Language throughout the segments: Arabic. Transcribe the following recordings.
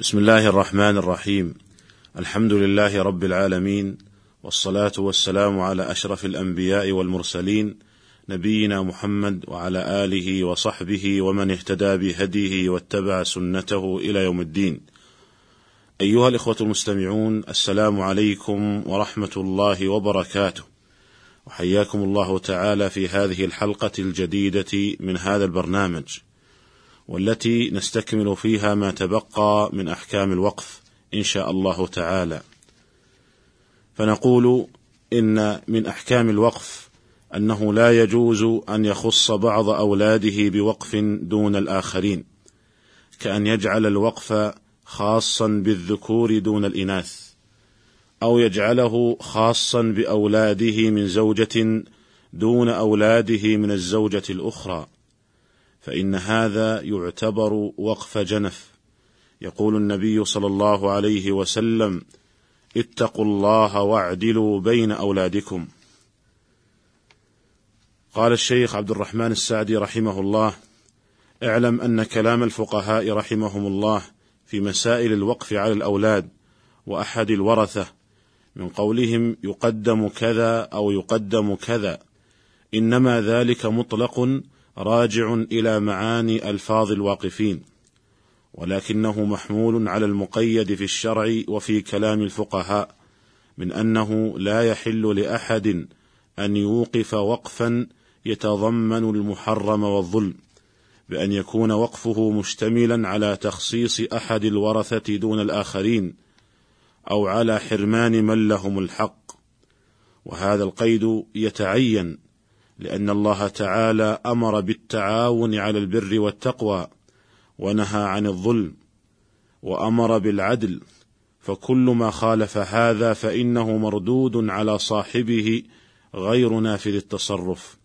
بسم الله الرحمن الرحيم. الحمد لله رب العالمين والصلاة والسلام على أشرف الأنبياء والمرسلين نبينا محمد وعلى آله وصحبه ومن اهتدى بهديه واتبع سنته إلى يوم الدين. أيها الإخوة المستمعون السلام عليكم ورحمة الله وبركاته. وحياكم الله تعالى في هذه الحلقة الجديدة من هذا البرنامج. والتي نستكمل فيها ما تبقى من أحكام الوقف إن شاء الله تعالى. فنقول إن من أحكام الوقف أنه لا يجوز أن يخص بعض أولاده بوقف دون الآخرين كأن يجعل الوقف خاصا بالذكور دون الإناث أو يجعله خاصا بأولاده من زوجة دون أولاده من الزوجة الأخرى. فإن هذا يعتبر وقف جنف. يقول النبي صلى الله عليه وسلم اتقوا الله واعدلوا بين أولادكم. قال الشيخ عبد الرحمن السعدي رحمه الله اعلم أن كلام الفقهاء رحمهم الله في مسائل الوقف على الأولاد وأحد الورثة من قولهم يقدم كذا أو يقدم كذا إنما ذلك مطلق راجع إلى معاني ألفاظ الواقفين ولكنه محمول على المقيد في الشرع وفي كلام الفقهاء من أنه لا يحل لأحد أن يوقف وقفا يتضمن المحرم والظلم بأن يكون وقفه مشتملا على تخصيص أحد الورثة دون الآخرين أو على حرمان من لهم الحق. وهذا القيد يتعين لأن الله تعالى أمر بالتعاون على البر والتقوى ونهى عن الظلم وأمر بالعدل فكل ما خالف هذا فإنه مردود على صاحبه غير نافذ التصرف.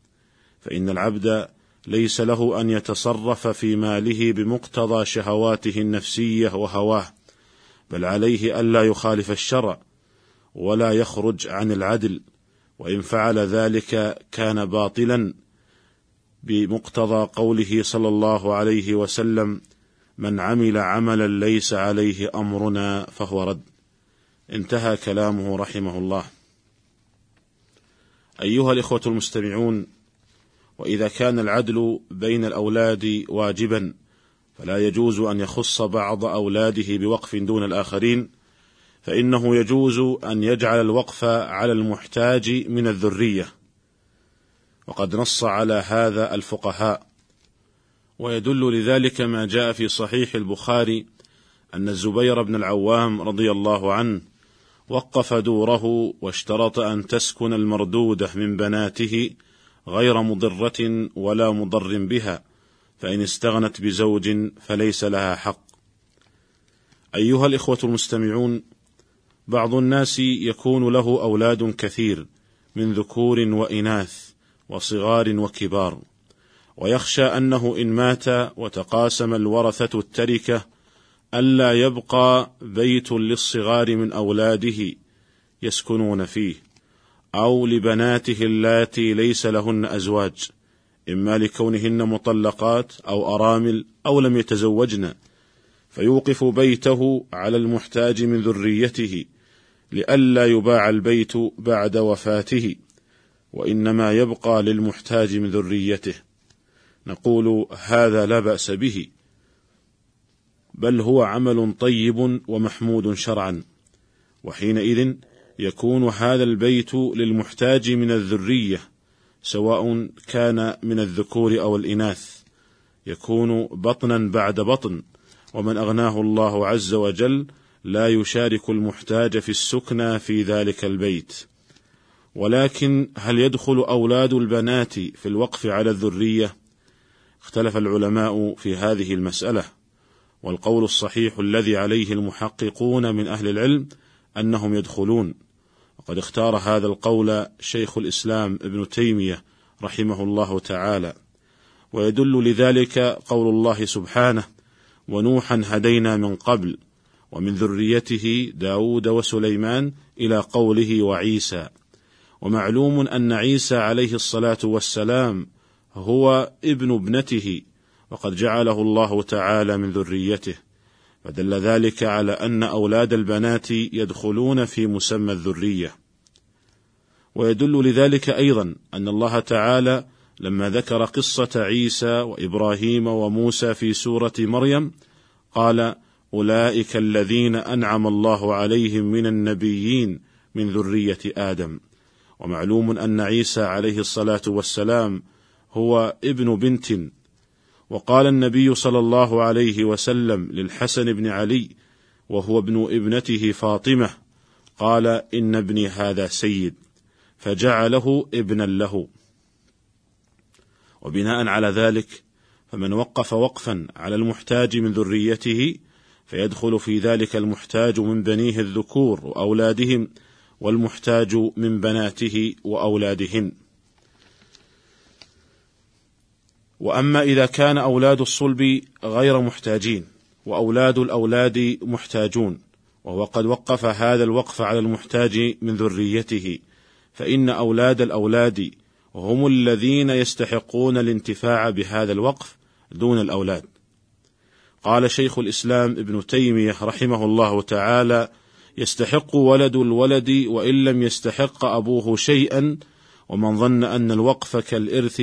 فإن العبد ليس له أن يتصرف في ماله بمقتضى شهواته النفسية وهواه بل عليه ألا يخالف الشرع ولا يخرج عن العدل. وإن فعل ذلك كان باطلا بمقتضى قوله صلى الله عليه وسلم من عمل عملا ليس عليه أمرنا فهو رد. انتهى كلامه رحمه الله. أيها الإخوة المستمعون وإذا كان العدل بين الأولاد واجبا فلا يجوز أن يخص بعض أولاده بوقف دون الآخرين فإنه يجوز أن يجعل الوقف على المحتاج من الذرية. وقد نص على هذا الفقهاء. ويدل لذلك ما جاء في صحيح البخاري أن الزبير بن العوام رضي الله عنه وقف دوره واشترط أن تسكن المردودة من بناته غير مضرة ولا مضر بها فإن استغنت بزوج فليس لها حق. أيها الإخوة المستمعون بعض الناس يكون له أولاد كثير من ذكور وإناث وصغار وكبار. ويخشى أنه إن مات وتقاسم الورثة التركة ألا يبقى بيت للصغار من أولاده يسكنون فيه أو لبناته اللاتي ليس لهن أزواج إما لكونهن مطلقات أو أرامل أو لم يتزوجن. فيوقف بيته على المحتاج من ذريته لئلا يباع البيت بعد وفاته وإنما يبقى للمحتاج من ذريته. نقول هذا لا بأس به بل هو عمل طيب ومحمود شرعا. وحينئذ يكون هذا البيت للمحتاج من الذرية سواء كان من الذكور أو الإناث. يكون بطنا بعد بطن ومن أغناه الله عز وجل لا يشارك المحتاج في السكنى في ذلك البيت. ولكن هل يدخل أولاد البنات في الوقف على الذرية؟ اختلف العلماء في هذه المسألة. والقول الصحيح الذي عليه المحققون من أهل العلم أنهم يدخلون. وقد اختار هذا القول شيخ الإسلام ابن تيمية رحمه الله تعالى. ويدل لذلك قول الله سبحانه ونوحا هدينا من قبل ومن ذريته داود وسليمان إلى قوله وعيسى. ومعلوم أن عيسى عليه الصلاة والسلام هو ابن ابنته وقد جعله الله تعالى من ذريته. فدل ذلك على أن أولاد البنات يدخلون في مسمى الذرية. ويدل لذلك أيضا أن الله تعالى لما ذكر قصة عيسى وإبراهيم وموسى في سورة مريم قال أولئك الذين أنعم الله عليهم من النبيين من ذرية آدم. ومعلوم أن عيسى عليه الصلاة والسلام هو ابن بنت. وقال النبي صلى الله عليه وسلم للحسن بن علي وهو ابن ابنته فاطمة قال إن ابني هذا سيد. فجعله ابنا له. وبناء على ذلك فمن وقف وقفا على المحتاج من ذريته فيدخل في ذلك المحتاج من بنيه الذكور وأولادهم والمحتاج من بناته واولادهن وأما إذا كان أولاد الصلب غير محتاجين وأولاد الأولاد محتاجون وهو قد وقف هذا الوقف على المحتاج من ذريته فإن أولاد الأولاد هم الذين يستحقون الانتفاع بهذا الوقف دون الأولاد. قال شيخ الإسلام ابن تيمية رحمه الله تعالى يستحق ولد الولد وإن لم يستحق أبوه شيئا ومن ظن أن الوقف كالإرث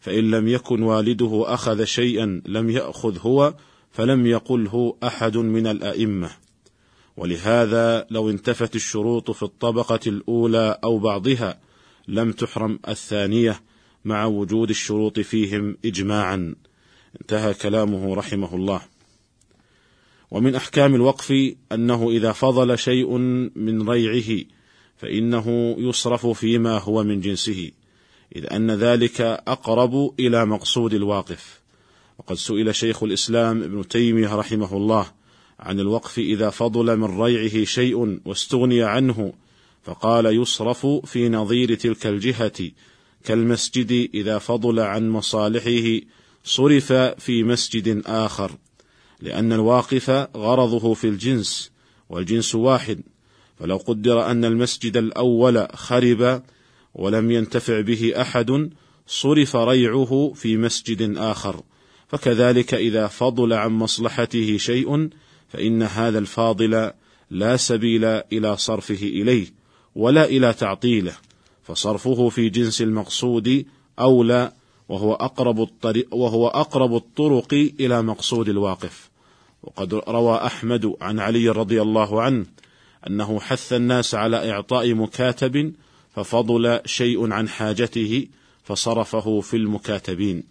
فإن لم يكن والده أخذ شيئا لم يأخذ هو فلم يقله أحد من الأئمة. ولهذا لو انتفت الشروط في الطبقة الأولى أو بعضها لم تحرم الثانية مع وجود الشروط فيهم إجماعا. انتهى كلامه رحمه الله. ومن أحكام الوقف أنه إذا فضل شيء من ريعه فإنه يصرف فيما هو من جنسه إذ أن ذلك أقرب إلى مقصود الواقف. وقد سئل شيخ الإسلام ابن تيمية رحمه الله عن الوقف إذا فضل من ريعه شيء واستغني عنه فقال يصرف في نظير تلك الجهة كالمسجد إذا فضل عن مصالحه صرف في مسجد آخر. لأن الواقف غرضه في الجنس والجنس واحد. فلو قدر أن المسجد الأول خرب ولم ينتفع به أحد صرف ريعه في مسجد آخر. فكذلك إذا فضل عن مصلحته شيء فإن هذا الفاضل لا سبيل إلى صرفه إليه ولا إلى تعطيله. فصرفه في جنس المقصود أولى وهو أقرب الطريق وهو أقرب الطرق إلى مقصود الواقف. وقد روى أحمد عن علي رضي الله عنه أنه حث الناس على إعطاء مكاتب ففضل شيء عن حاجته فصرفه في المكاتبين.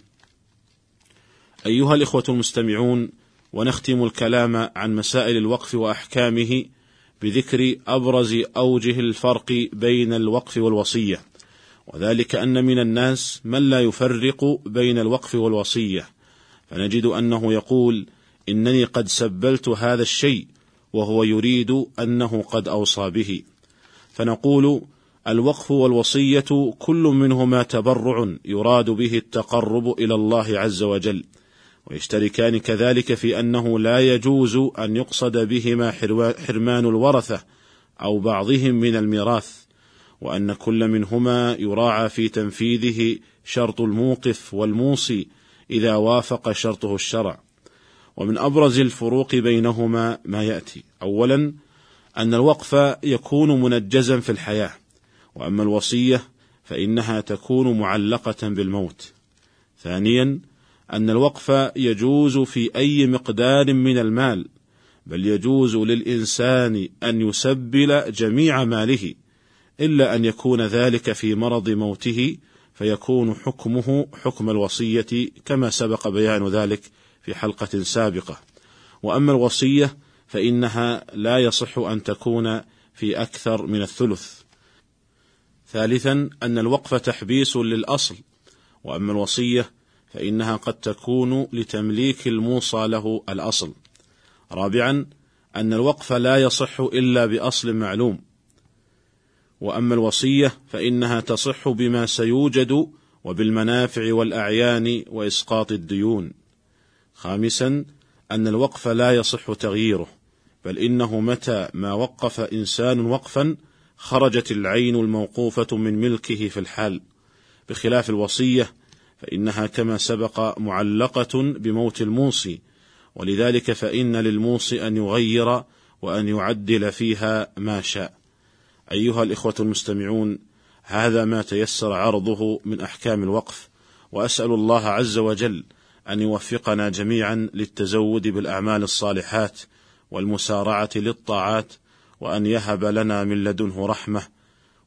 أيها الإخوة المستمعون ونختم الكلام عن مسائل الوقف وأحكامه بذكر أبرز أوجه الفرق بين الوقف والوصية وذلك أن من الناس من لا يفرق بين الوقف والوصية فنجد أنه يقول إنني قد سبلت هذا الشيء وهو يريد أنه قد أوصى به. فنقول الوقف والوصية كل منهما تبرع يراد به التقرب إلى الله عز وجل ويشتركان كذلك في أنه لا يجوز أن يقصد بهما حرمان الورثة أو بعضهم من الميراث وأن كل منهما يراعى في تنفيذه شرط الموقف والموصي إذا وافق شرطه الشرع. ومن أبرز الفروق بينهما ما يأتي. اولا أن الوقف يكون منجزا في الحياة وأما الوصية فإنها تكون معلقة بالموت. ثانيا أن الوقف يجوز في أي مقدار من المال بل يجوز للإنسان أن يسبل جميع ماله إلا أن يكون ذلك في مرض موته فيكون حكمه حكم الوصية كما سبق بيان ذلك في حلقة سابقة. وأما الوصية فإنها لا يصح أن تكون في أكثر من الثلث. ثالثا أن الوقف تحبيس للأصل. وأما الوصية فإنها قد تكون لتمليك الموصى له الأصل. رابعا أن الوقف لا يصح إلا بأصل معلوم. وأما الوصية فإنها تصح بما سيوجد وبالمنافع والأعيان وإسقاط الديون. خامسا أن الوقف لا يصح تغييره بل إنه متى ما وقف إنسان وقفا خرجت العين الموقوفة من ملكه في الحال. بخلاف الوصية فإنها كما سبق معلقة بموت الموصي ولذلك فإن للموصي أن يغير وأن يعدل فيها ما شاء. أيها الإخوة المستمعون هذا ما تيسر عرضه من أحكام الوقف وأسأل الله عز وجل أن يوفقنا جميعا للتزود بالأعمال الصالحات والمسارعة للطاعات وأن يهب لنا من لدنه رحمة.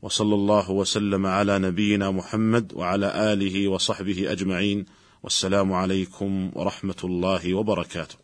وصلى الله وسلم على نبينا محمد وعلى آله وصحبه أجمعين. والسلام عليكم ورحمة الله وبركاته.